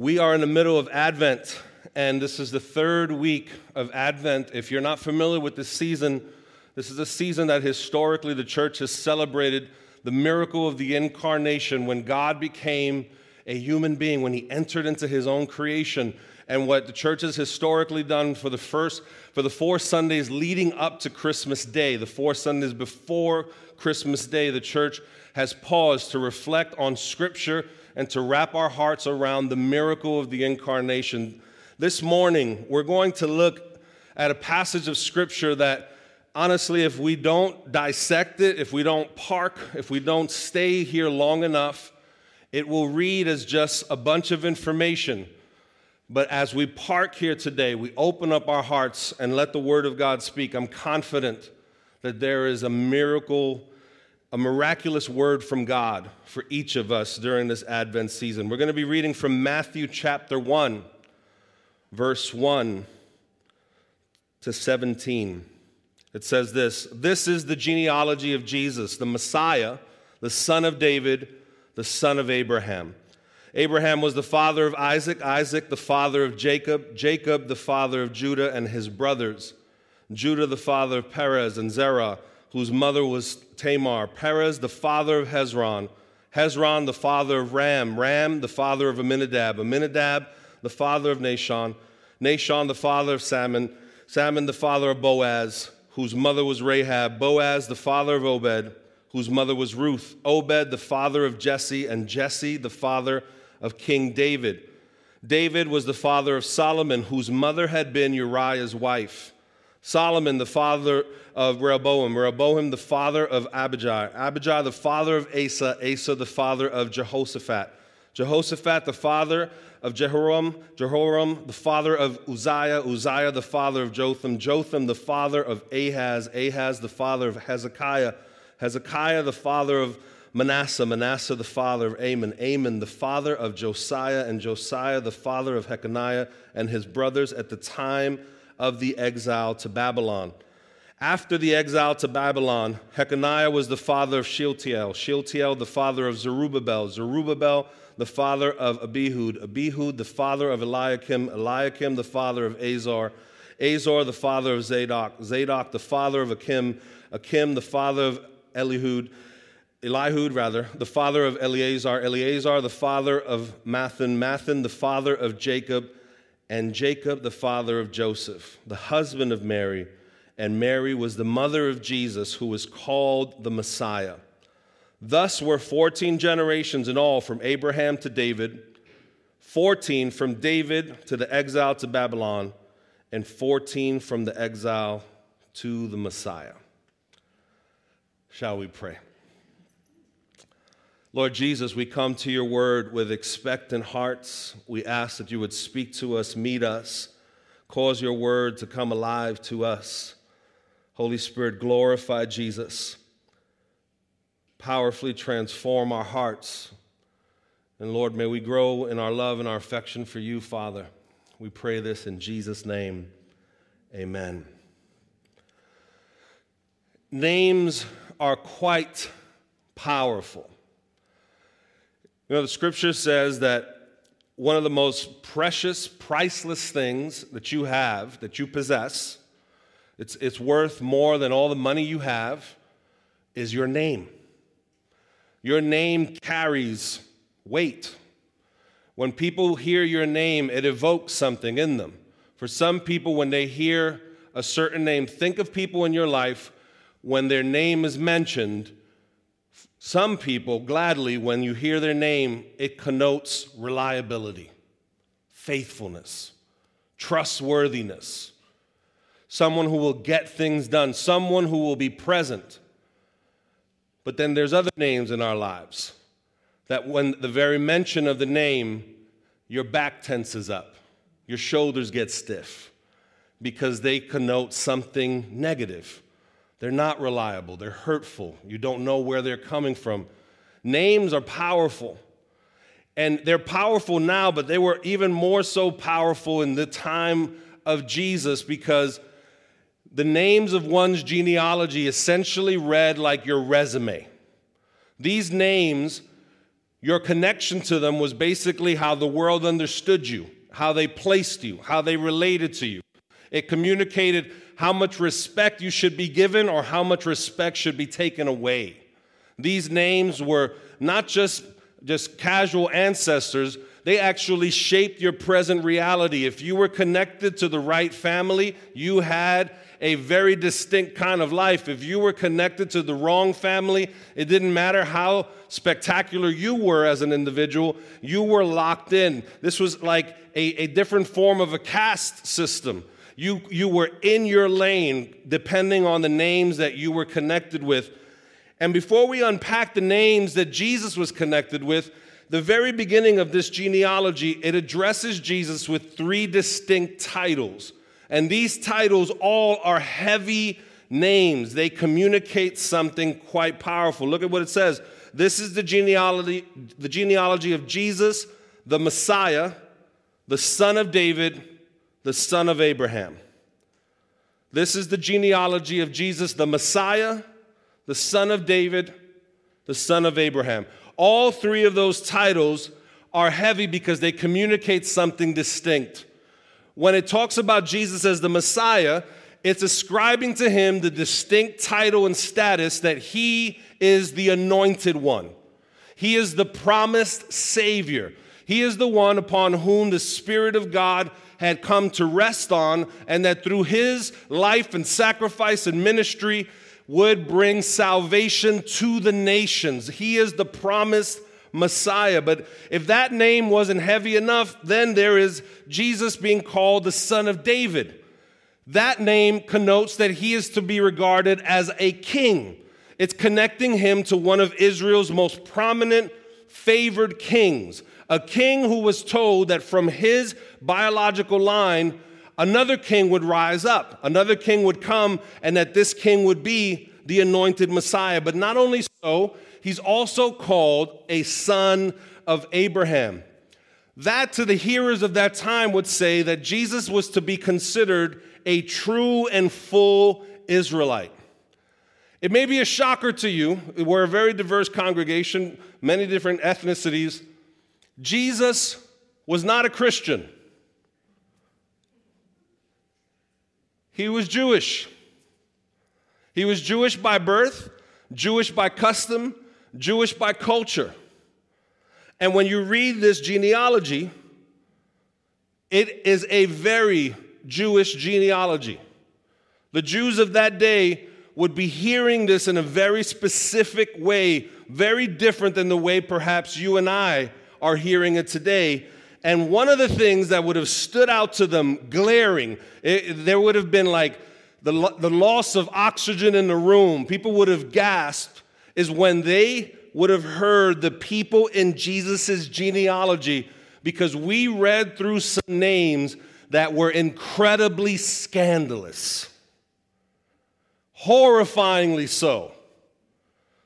We are in the middle of Advent, and this is the third week of Advent. If you're not familiar with this season, this is a season that historically the church has celebrated the miracle of the incarnation when God became a human being, when he entered into his own creation. And what the church has historically done for the first, for the four Sundays leading up to Christmas Day, the four Sundays before Christmas Day, the church has paused to reflect on Scripture and to wrap our hearts around the miracle of the incarnation. This morning, we're going to look at a passage of Scripture that, honestly, if we don't dissect it, if we don't park, if we don't stay here long enough, it will read as just a bunch of information. But as we park here today, we open up our hearts and let the Word of God speak. I'm confident that there is a miracle a miraculous word from God for each of us during this Advent season. We're going to be reading from Matthew chapter 1, verse 1 to 17. It says this This is the genealogy of Jesus, the Messiah, the son of David, the son of Abraham. Abraham was the father of Isaac, Isaac the father of Jacob, Jacob the father of Judah and his brothers, Judah the father of Perez and Zerah whose mother was Tamar, Perez, the father of Hezron, Hezron, the father of Ram, Ram, the father of Amminadab, Amminadab, the father of Nahshon, Nahshon, the father of Salmon, Salmon, the father of Boaz, whose mother was Rahab, Boaz, the father of Obed, whose mother was Ruth, Obed, the father of Jesse, and Jesse, the father of King David. David was the father of Solomon, whose mother had been Uriah's wife. Solomon, the father of Rehoboam, Rehoboam, the father of Abijah, Abijah, the father of Asa, Asa, the father of Jehoshaphat, Jehoshaphat, the father of Jehoram, Jehoram, the father of Uzziah, Uzziah, the father of Jotham, Jotham, the father of Ahaz, Ahaz, the father of Hezekiah, Hezekiah, the father of Manasseh, Manasseh, the father of Amon, Amon, the father of Josiah, and Josiah, the father of Jeconiah and his brothers at the time of the exile to Babylon. After the exile to Babylon, Jeconiah was the father of Shealtiel, Shealtiel the father of Zerubbabel, Zerubbabel the father of Abihud, Abihud the father of Eliakim, Eliakim the father of Azor, Azor the father of Zadok, Zadok the father of Achim, Achim the father of Elihud, Elihud rather, the father of Eleazar, Eleazar the father of Matthan, Matthan the father of Jacob, and Jacob, the father of Joseph, the husband of Mary, and Mary was the mother of Jesus, who was called the Messiah. Thus were 14 generations in all from Abraham to David, 14 from David to the exile to Babylon, and 14 from the exile to the Messiah. Shall we pray? Lord Jesus, we come to your word with expectant hearts. We ask that you would speak to us, meet us, cause your word to come alive to us. Holy Spirit, glorify Jesus. Powerfully transform our hearts. And Lord, may we grow in our love and our affection for you, Father. We pray this in Jesus' name. Amen. Names are quite powerful. You know, the scripture says that one of the most precious, priceless things that you have, that you possess, it's, it's worth more than all the money you have, is your name. Your name carries weight. When people hear your name, it evokes something in them. For some people, when they hear a certain name, think of people in your life when their name is mentioned, some people, gladly, when you hear their name, it connotes reliability, faithfulness, trustworthiness, someone who will get things done, someone who will be present. But then there's other names in our lives that when the very mention of the name, your back tenses up, your shoulders get stiff because they connote something negative. They're not reliable, they're hurtful. You don't know where they're coming from. Names are powerful. And they're powerful now, but they were even more so powerful in the time of Jesus because the names of one's genealogy essentially read like your resume. These names Your connection to them was basically how the world understood you, how they placed you, how they related to you. It communicated how much respect you should be given or how much respect should be taken away. These names were not just, just casual ancestors, they actually shaped your present reality. If you were connected to the right family, you had a very distinct kind of life. If you were connected to the wrong family, it didn't matter how spectacular you were as an individual, you were locked in. This was like a, a different form of a caste system. You, you were in your lane depending on the names that you were connected with. And before we unpack the names that Jesus was connected with, the very beginning of this genealogy, it addresses Jesus with three distinct titles. And these titles all are heavy names. They communicate something quite powerful. Look at what it says. This is the genealogy, the genealogy of Jesus, the Messiah, the son of David, the son of Abraham. This is the genealogy of Jesus, the Messiah, the son of David, the son of Abraham. All three of those titles are heavy because they communicate something distinct. When it talks about Jesus as the Messiah, it's ascribing to him the distinct title and status that he is the anointed one. He is the promised Savior. He is the one upon whom the Spirit of God had come to rest on, and that through his life and sacrifice and ministry, would bring salvation to the nations. He is the promised Messiah. But if that name wasn't heavy enough, then there is Jesus being called the Son of David. That name connotes that he is to be regarded as a king. It's connecting him to one of Israel's most prominent, favored kings, a king who was told that from his biological line, another king would rise up, another king would come, and that this king would be the anointed Messiah. But not only so, he's also called a son of Abraham. That to the hearers of that time would say that Jesus was to be considered a true and full Israelite. It may be a shocker to you. We're a very diverse congregation, many different ethnicities. Jesus was not a Christian. He was Jewish. He was Jewish by birth, Jewish by custom, Jewish by culture. And when you read this genealogy, it is a very Jewish genealogy. The Jews of that day would be hearing this in a very specific way, very different than the way perhaps you and I are hearing it today. And one of the things that would have stood out to them, glaring, it, there would have been like the, the loss of oxygen in the room, people would have gasped, is when they would have heard the people in Jesus' genealogy, because we read through some names that were incredibly scandalous, horrifyingly so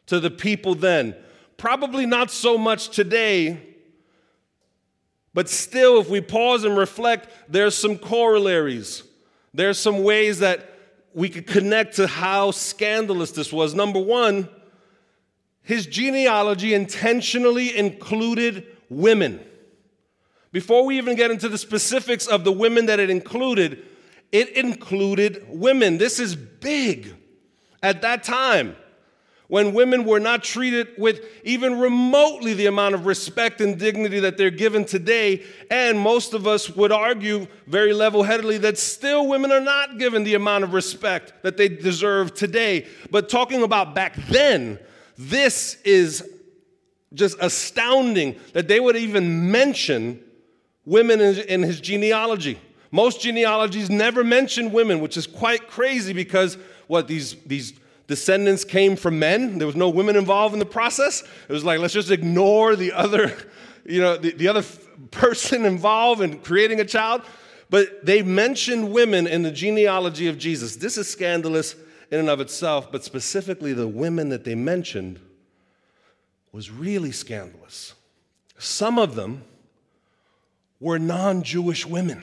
to the people then. Probably not so much today but still, if we pause and reflect, there's some corollaries. There's some ways that we could connect to how scandalous this was. Number one, his genealogy intentionally included women. Before we even get into the specifics of the women that it included, it included women. This is big at that time when women were not treated with even remotely the amount of respect and dignity that they're given today. And most of us would argue very level headedly that still women are not given the amount of respect that they deserve today. But talking about back then, this is just astounding that they would even mention women in his genealogy. Most genealogies never mention women, which is quite crazy because what these, these descendants came from men. There was no women involved in the process. It was like, let's just ignore the other, you know, the, the other person involved in creating a child. But they mentioned women in the genealogy of Jesus. This is scandalous in and of itself, but specifically the women that they mentioned was really scandalous. Some of them were non Jewish women.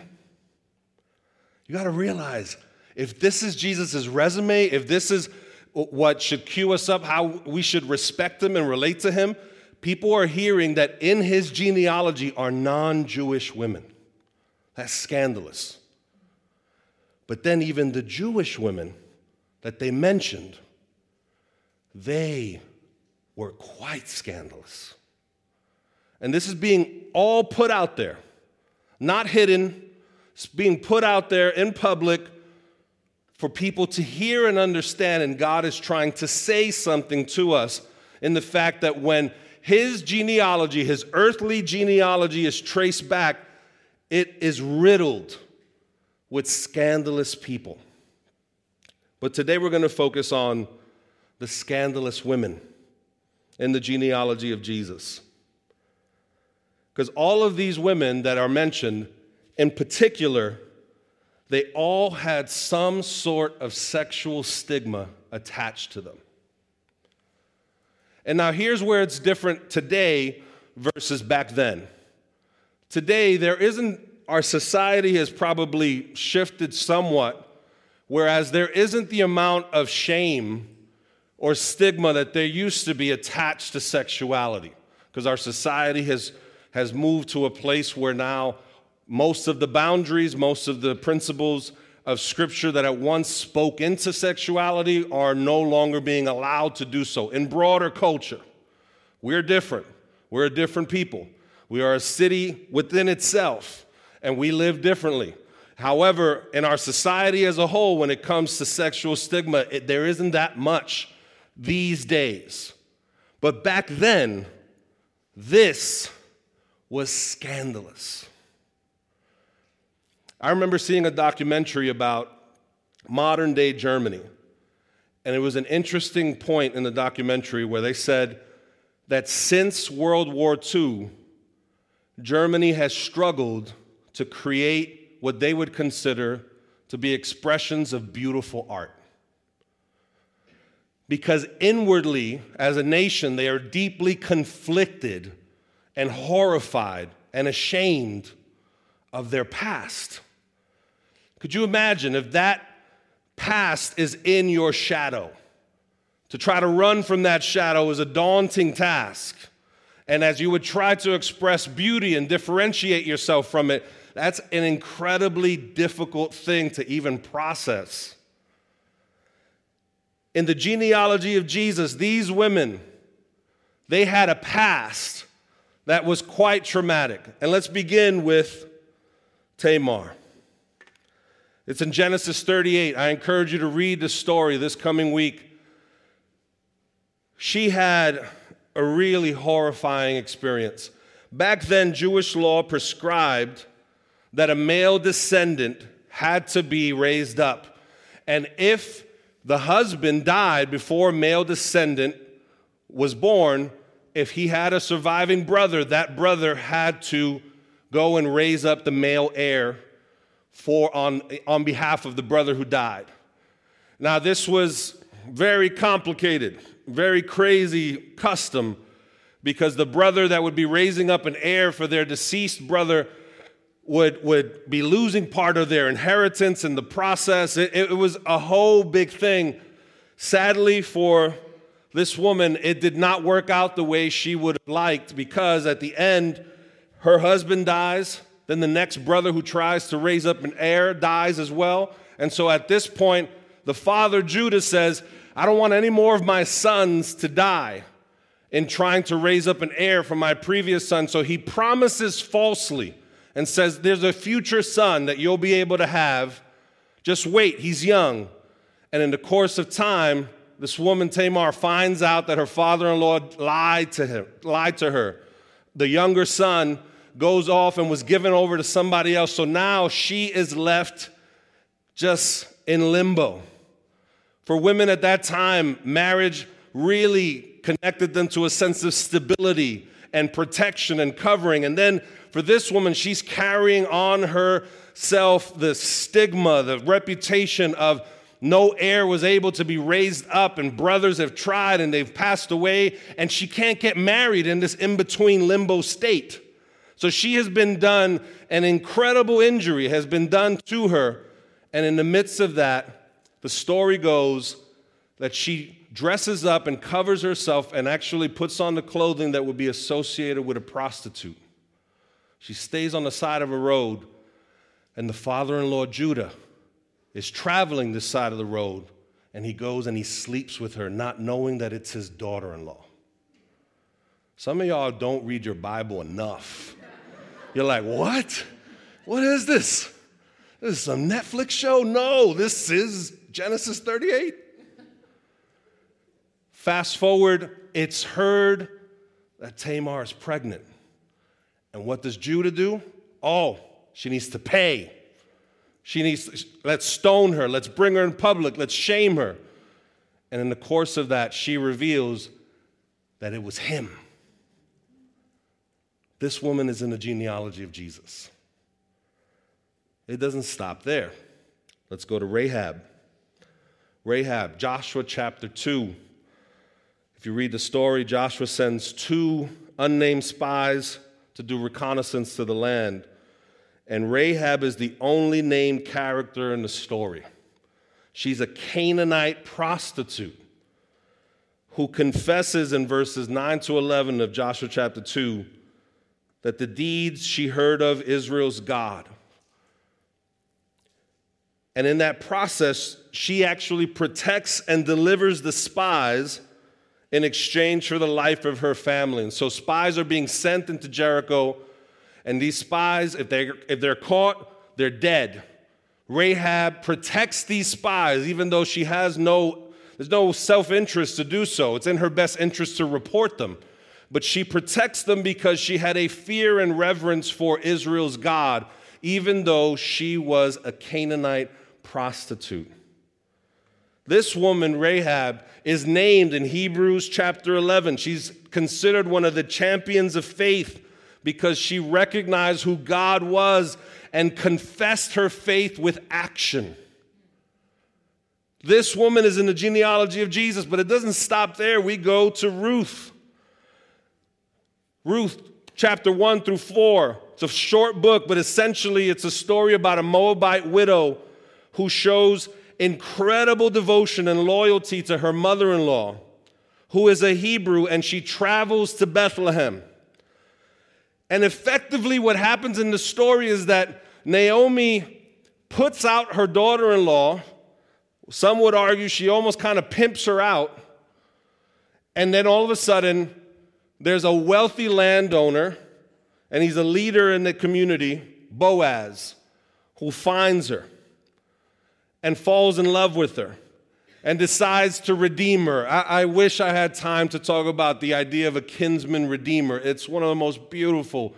You got to realize if this is Jesus' resume, if this is what should cue us up, how we should respect him and relate to him, people are hearing that in his genealogy are non Jewish women. That's scandalous. But then, even the Jewish women that they mentioned, they were quite scandalous. And this is being all put out there, not hidden, it's being put out there in public for people to hear and understand. And God is trying to say something to us in the fact that when his genealogy, his earthly genealogy, is traced back, it is riddled with scandalous people. But today we're going to focus on the scandalous women in the genealogy of Jesus. Because all of these women that are mentioned, in particular, they all had some sort of sexual stigma attached to them. And now here's where it's different today versus back then. Today, there isn't, our society has probably shifted somewhat, whereas there isn't the amount of shame or stigma that there used to be attached to sexuality, because our society has, has moved to a place where now most of the boundaries, most of the principles of Scripture that at once spoke into sexuality are no longer being allowed to do so. In broader culture, we're different. We're a different people. We are a city within itself, and we live differently. However, in our society as a whole, when it comes to sexual stigma, it, there isn't that much these days. But back then, this was scandalous. I remember seeing a documentary about modern day Germany. And it was an interesting point in the documentary where they said that since World War II, Germany has struggled to create what they would consider to be expressions of beautiful art. Because inwardly, as a nation, they are deeply conflicted and horrified and ashamed of their past. Could you imagine if that past is in your shadow? To try to run from that shadow is a daunting task. And as you would try to express beauty and differentiate yourself from it, that's an incredibly difficult thing to even process. In the genealogy of Jesus, these women, they had a past that was quite traumatic. And let's begin with Tamar. It's in Genesis 38. I encourage you to read the story this coming week. She had a really horrifying experience. Back then, Jewish law prescribed that a male descendant had to be raised up. And if the husband died before a male descendant was born, if he had a surviving brother, that brother had to go and raise up the male heir for on, on behalf of the brother who died. Now, this was very complicated, very crazy custom because the brother that would be raising up an heir for their deceased brother would, would be losing part of their inheritance in the process. It, it was a whole big thing. Sadly, for this woman, it did not work out the way she would have liked because at the end, her husband dies then the next brother who tries to raise up an heir dies as well. And so at this point, the father Judah says, I don't want any more of my sons to die in trying to raise up an heir for my previous son. So he promises falsely and says, There's a future son that you'll be able to have. Just wait, he's young. And in the course of time, this woman Tamar finds out that her father-in-law lied to him, lied to her. The younger son goes off and was given over to somebody else. So now she is left just in limbo. For women at that time, marriage really connected them to a sense of stability and protection and covering. And then for this woman, she's carrying on herself the stigma, the reputation of no heir was able to be raised up, and brothers have tried and they've passed away, and she can't get married in this in between limbo state. So she has been done, an incredible injury has been done to her. And in the midst of that, the story goes that she dresses up and covers herself and actually puts on the clothing that would be associated with a prostitute. She stays on the side of a road, and the father in law, Judah, is traveling this side of the road, and he goes and he sleeps with her, not knowing that it's his daughter in law. Some of y'all don't read your Bible enough. You're like, what? What is this? This is some Netflix show? No, this is Genesis 38. Fast forward, it's heard that Tamar is pregnant. And what does Judah do? Oh, she needs to pay. She needs, let's stone her, let's bring her in public, let's shame her. And in the course of that, she reveals that it was him. This woman is in the genealogy of Jesus. It doesn't stop there. Let's go to Rahab. Rahab, Joshua chapter 2. If you read the story, Joshua sends two unnamed spies to do reconnaissance to the land. And Rahab is the only named character in the story. She's a Canaanite prostitute who confesses in verses 9 to 11 of Joshua chapter 2 that the deeds she heard of Israel's God. And in that process, she actually protects and delivers the spies in exchange for the life of her family. And so spies are being sent into Jericho, and these spies, if they're, if they're caught, they're dead. Rahab protects these spies, even though she has no, there's no self interest to do so. It's in her best interest to report them. But she protects them because she had a fear and reverence for Israel's God, even though she was a Canaanite prostitute. This woman, Rahab, is named in Hebrews chapter 11. She's considered one of the champions of faith because she recognized who God was and confessed her faith with action. This woman is in the genealogy of Jesus, but it doesn't stop there. We go to Ruth. Ruth chapter 1 through 4. It's a short book, but essentially it's a story about a Moabite widow who shows incredible devotion and loyalty to her mother in law, who is a Hebrew, and she travels to Bethlehem. And effectively, what happens in the story is that Naomi puts out her daughter in law. Some would argue she almost kind of pimps her out. And then all of a sudden, there's a wealthy landowner, and he's a leader in the community, Boaz, who finds her and falls in love with her and decides to redeem her. I, I, wish I had time to talk about the idea of a kinsman redeemer. It's one of the most beautiful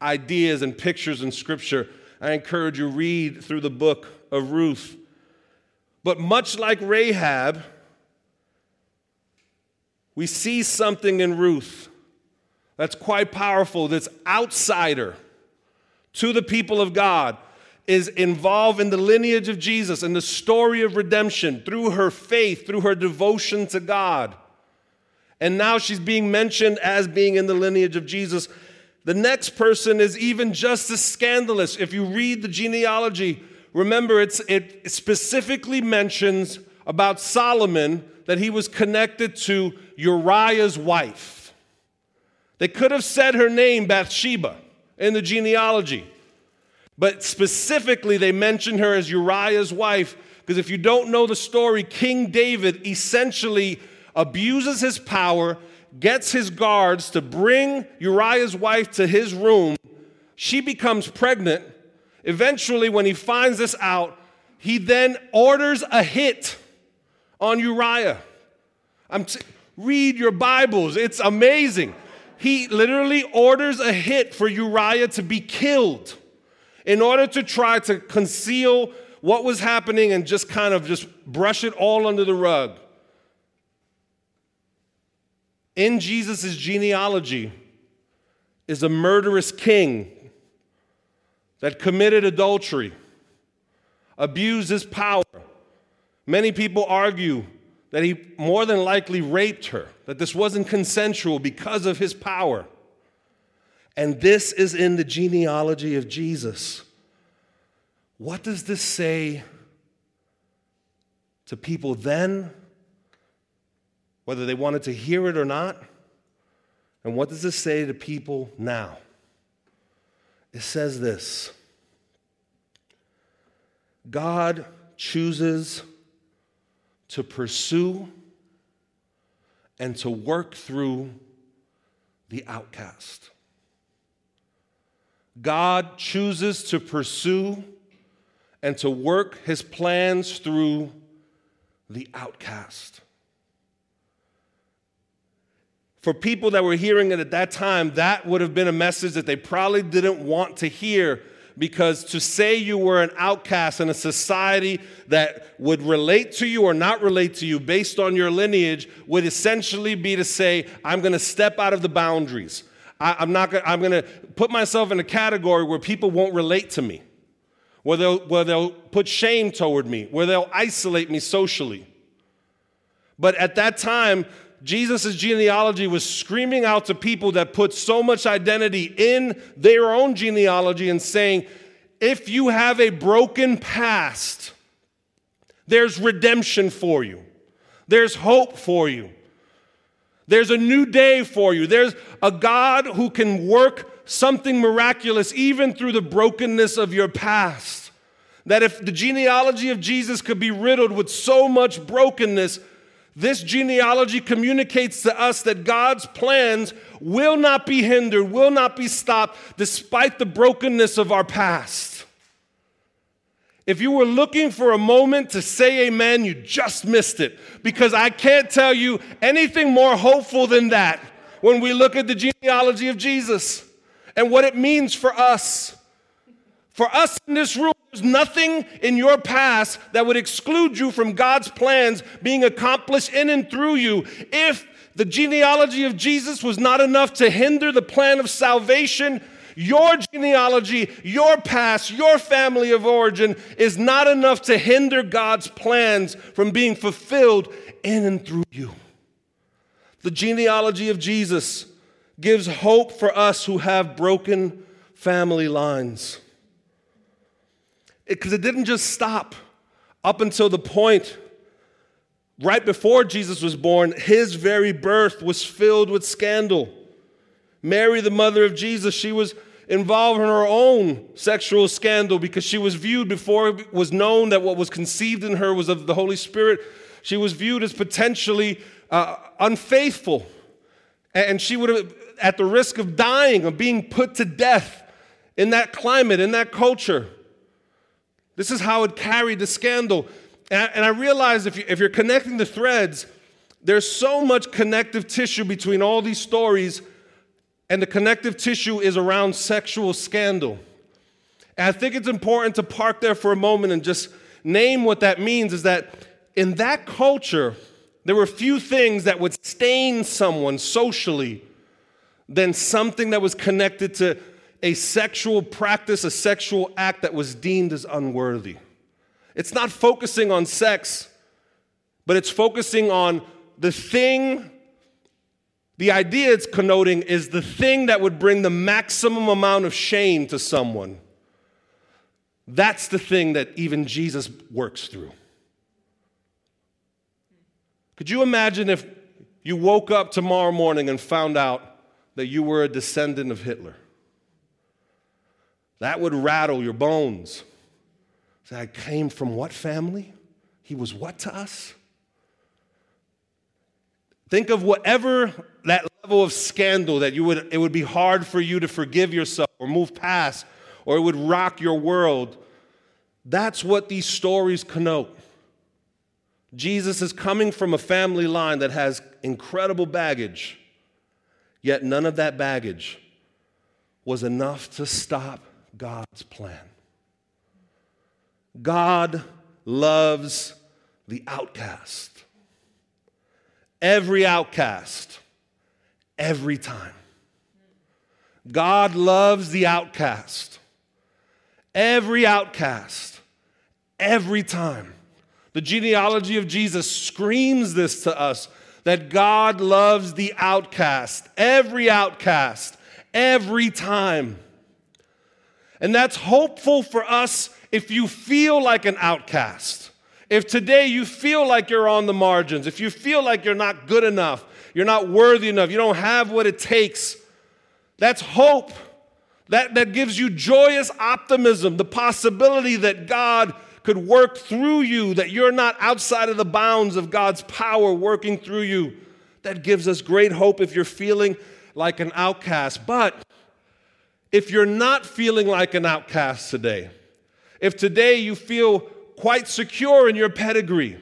ideas and pictures in Scripture. I encourage you read through the book of Ruth. But much like Rahab, we see something in Ruth that's quite powerful, that's outsider to the people of God is involved in the lineage of Jesus and the story of redemption through her faith, through her devotion to God. And now she's being mentioned as being in the lineage of Jesus. The next person is even just as scandalous. If you read the genealogy, remember it's, it specifically mentions about Solomon that he was connected to Uriah's wife. They could have said her name, Bathsheba, in the genealogy. But specifically, they mention her as Uriah's wife because if you don't know the story, King David essentially abuses his power, gets his guards to bring Uriah's wife to his room. She becomes pregnant. Eventually, when he finds this out, he then orders a hit on Uriah. I'm t- read your Bibles, it's amazing. He literally orders a hit for Uriah to be killed in order to try to conceal what was happening and just kind of just brush it all under the rug. In Jesus' genealogy is a murderous king that committed adultery, abused his power. Many people argue that he more than likely raped her, that this wasn't consensual because of his power. And this is in the genealogy of Jesus. What does this say to people then whether they wanted to hear it or not. And what does this say to people now? It says this God chooses to pursue and to work through the outcast. God chooses to pursue and to work his plans through the outcast. For people that were hearing it at that time, that would have been a message that they probably didn't want to hear because to say you were an outcast in a society that would relate to you or not relate to you based on your lineage would essentially be to say, I'm going to step out of the boundaries. I, am not. Gonna, I'm going to put myself in a category where people won't relate to me, where they'll, where they'll put shame toward me, where they'll isolate me socially. But at that time, Jesus' genealogy was screaming out to people that put so much identity in their own genealogy and saying, if you have a broken past, there's redemption for you, there's hope for you. There's a new day for you. There's a God who can work something miraculous even through the brokenness of your past. That if the genealogy of Jesus could be riddled with so much brokenness, this genealogy communicates to us that God's plans will not be hindered, will not be stopped, despite the brokenness of our past. If you were looking for a moment to say amen, you just missed it because I can't tell you anything more hopeful than that when we look at the genealogy of Jesus and what it means for us. For us in this room, there's nothing in your past that would exclude you from God's plans being accomplished in and through you if the genealogy of Jesus was not enough to hinder the plan of salvation your genealogy, your past, your family of origin is not enough to hinder God's plans from being fulfilled in and through you. The genealogy of Jesus gives hope for us who have broken family lines. Because it, didn't just stop up until the point right before Jesus was born, his very birth was filled with scandal. Mary, the mother of Jesus, she was involved in her own sexual scandal because she was viewed before it was known that what was conceived in her was of the Holy Spirit. She was viewed as potentially uh, unfaithful. And she would have, at the risk of dying, of being put to death in that climate, in that culture. This is how it carried the scandal. And I, realize if, you, if you're connecting the threads, there's so much connective tissue between all these stories and the connective tissue is around sexual scandal. And I think it's important to park there for a moment and just name what that means is that in that culture, there were few things that would stain someone socially than something that was connected to a sexual practice, a sexual act that was deemed as unworthy. It's not focusing on sex, but it's focusing on the thing the idea it's connoting is the thing that would bring the maximum amount of shame to someone. That's the thing that even Jesus works through. Could you imagine if you woke up tomorrow morning and found out that you were a descendant of Hitler? That would rattle your bones. Say, I came from what family? He was what to us? Think of whatever that level of scandal that you would, it would be hard for you to forgive yourself or move past, or it would rock your world. That's what these stories connote. Jesus is coming from a family line that has incredible baggage, yet none of that baggage was enough to stop God's plan. God loves the outcast every outcast, every time. God loves the outcast, every outcast, every time. The genealogy of Jesus screams this to us that God loves the outcast, every outcast, every time. And that's hopeful for us if you feel like an outcast If today you feel like you're on the margins, if you feel like you're not good enough, you're not worthy enough, you don't have what it takes, that's hope. That, that gives you joyous optimism, the possibility that God could work through you, that you're not outside of the bounds of God's power working through you. That gives us great hope if you're feeling like an outcast. But if you're not feeling like an outcast today, if today you feel quite secure in your pedigree,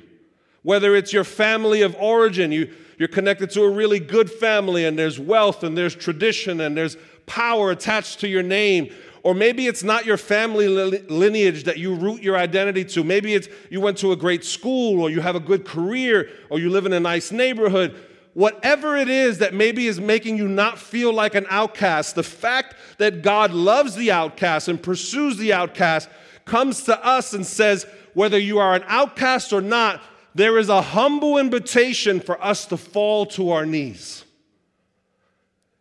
whether it's your family of origin, you, you're connected to a really good family and there's wealth and there's tradition and there's power attached to your name, or maybe it's not your family lineage that you root your identity to. Maybe it's you went to a great school, or you have a good career, or you live in a nice neighborhood. Whatever it is that maybe is making you not feel like an outcast, the fact that God loves the outcast and pursues the outcast comes to us and says, whether you are an outcast or not, there is a humble invitation for us to fall to our knees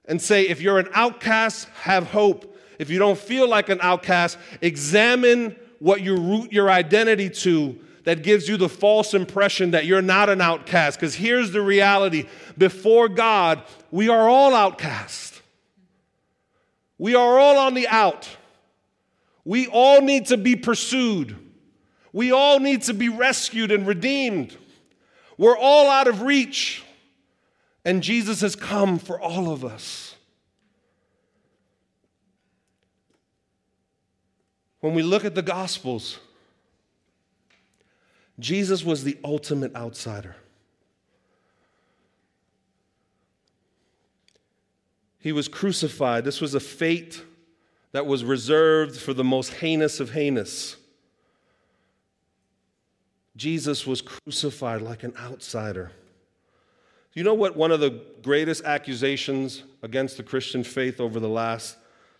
and say, if you're an outcast, have hope. If you don't feel like an outcast, examine what you root your identity to that gives you the false impression that you're not an outcast. Because here's the reality before God, we are all outcasts. We are all on the out. We all need to be pursued. We all need to be rescued and redeemed. We're all out of reach. And Jesus has come for all of us. When we look at the Gospels, Jesus was the ultimate outsider. He was crucified. This was a fate that was reserved for the most heinous of heinous. Jesus was crucified like an outsider. You know what one of the greatest accusations against the Christian faith over the last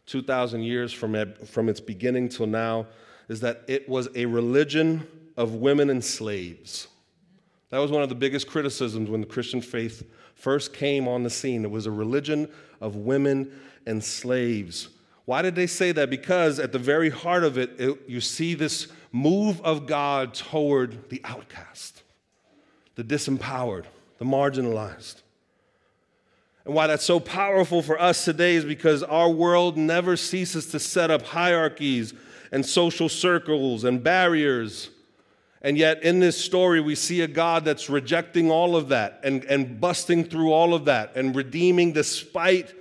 2,000 years from, from its beginning till now is that it was a religion of women and slaves. That was one of the biggest criticisms when the Christian faith first came on the scene. It was a religion of women and slaves. Why did they say that? Because at the very heart of it, it you see this move of God toward the outcast, the disempowered, the marginalized. And why that's so powerful for us today is because our world never ceases to set up hierarchies and social circles and barriers. And yet, in this story, we see a God that's rejecting all of that and, and busting through all of that and redeeming despite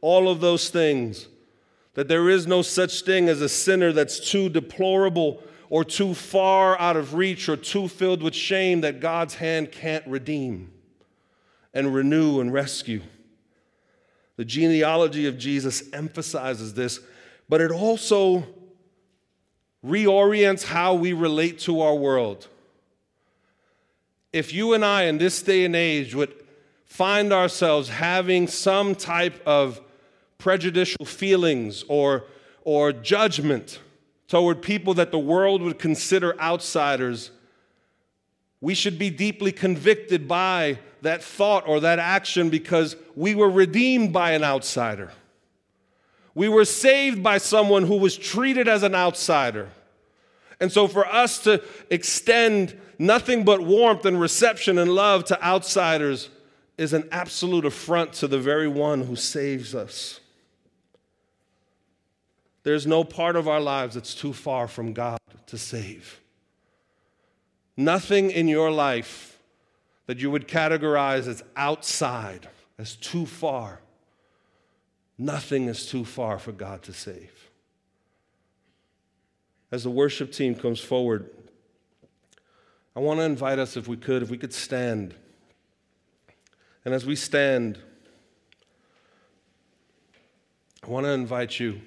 all of those things. That there is no such thing as a sinner that's too deplorable or too far out of reach or too filled with shame that God's hand can't redeem and renew and rescue. The genealogy of Jesus emphasizes this, but it also reorients how we relate to our world. If you and I in this day and age would find ourselves having some type of prejudicial feelings or, or judgment toward people that the world would consider outsiders, we should be deeply convicted by that thought or that action because we were redeemed by an outsider. We were saved by someone who was treated as an outsider. And so, for us to extend nothing but warmth and reception and love to outsiders is an absolute affront to the very one who saves us. There's no part of our lives that's too far from God to save. Nothing in your life that you would categorize as outside, as too far. Nothing is too far for God to save. As the worship team comes forward, I want to invite us, if we could, if we could stand. And as we stand, I want to invite you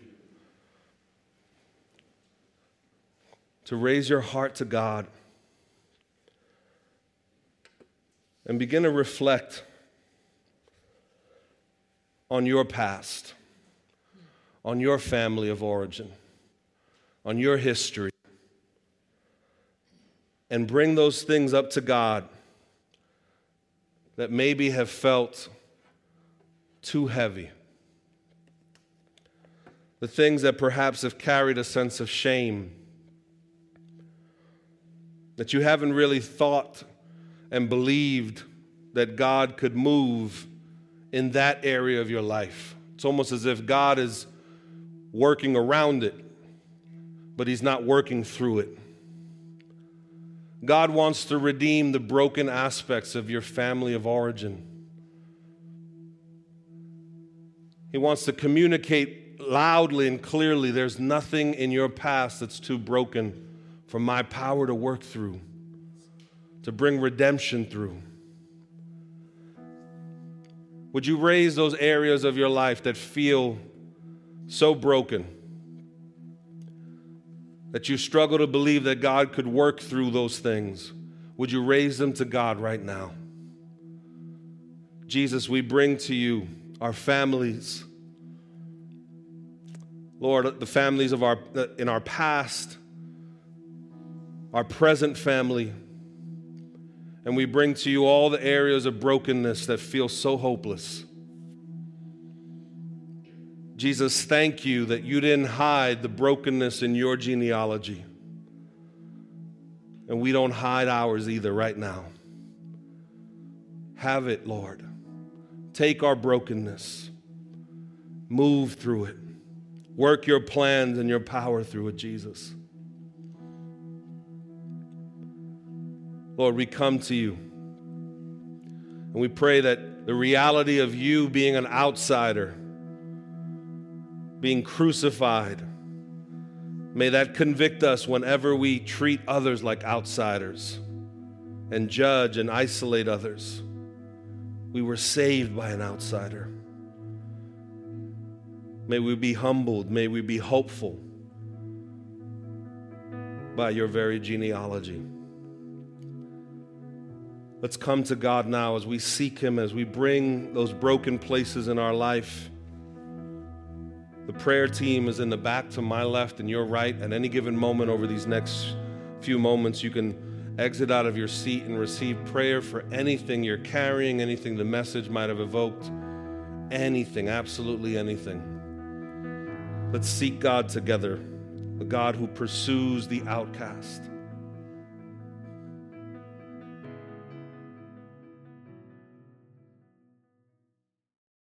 to raise your heart to God and begin to reflect on your past, on your family of origin, on your history, and bring those things up to God that maybe have felt too heavy. The things that perhaps have carried a sense of shame that you haven't really thought and believed that God could move in that area of your life. It's almost as if God is working around it, but He's not working through it. God wants to redeem the broken aspects of your family of origin. He wants to communicate loudly and clearly there's nothing in your past that's too broken for my power to work through, to bring redemption through. Would you raise those areas of your life that feel so broken that you struggle to believe that God could work through those things? Would you raise them to God right now? Jesus, we bring to you our families. Lord, the families of our in our past, our present family, and we bring to you all the areas of brokenness that feel so hopeless. Jesus, thank you that you didn't hide the brokenness in your genealogy. And we don't hide ours either right now. Have it, Lord. Take our brokenness, move through it, work your plans and your power through it, Jesus. Lord, we come to you and we pray that the reality of you being an outsider, being crucified, may that convict us whenever we treat others like outsiders and judge and isolate others. We were saved by an outsider. May we be humbled. May we be hopeful by your very genealogy. Let's come to God now as we seek Him, as we bring those broken places in our life. The prayer team is in the back to my left and your right. At any given moment over these next few moments, you can exit out of your seat and receive prayer for anything you're carrying, anything the message might have evoked, anything, absolutely anything. Let's seek God together, the God who pursues the outcast.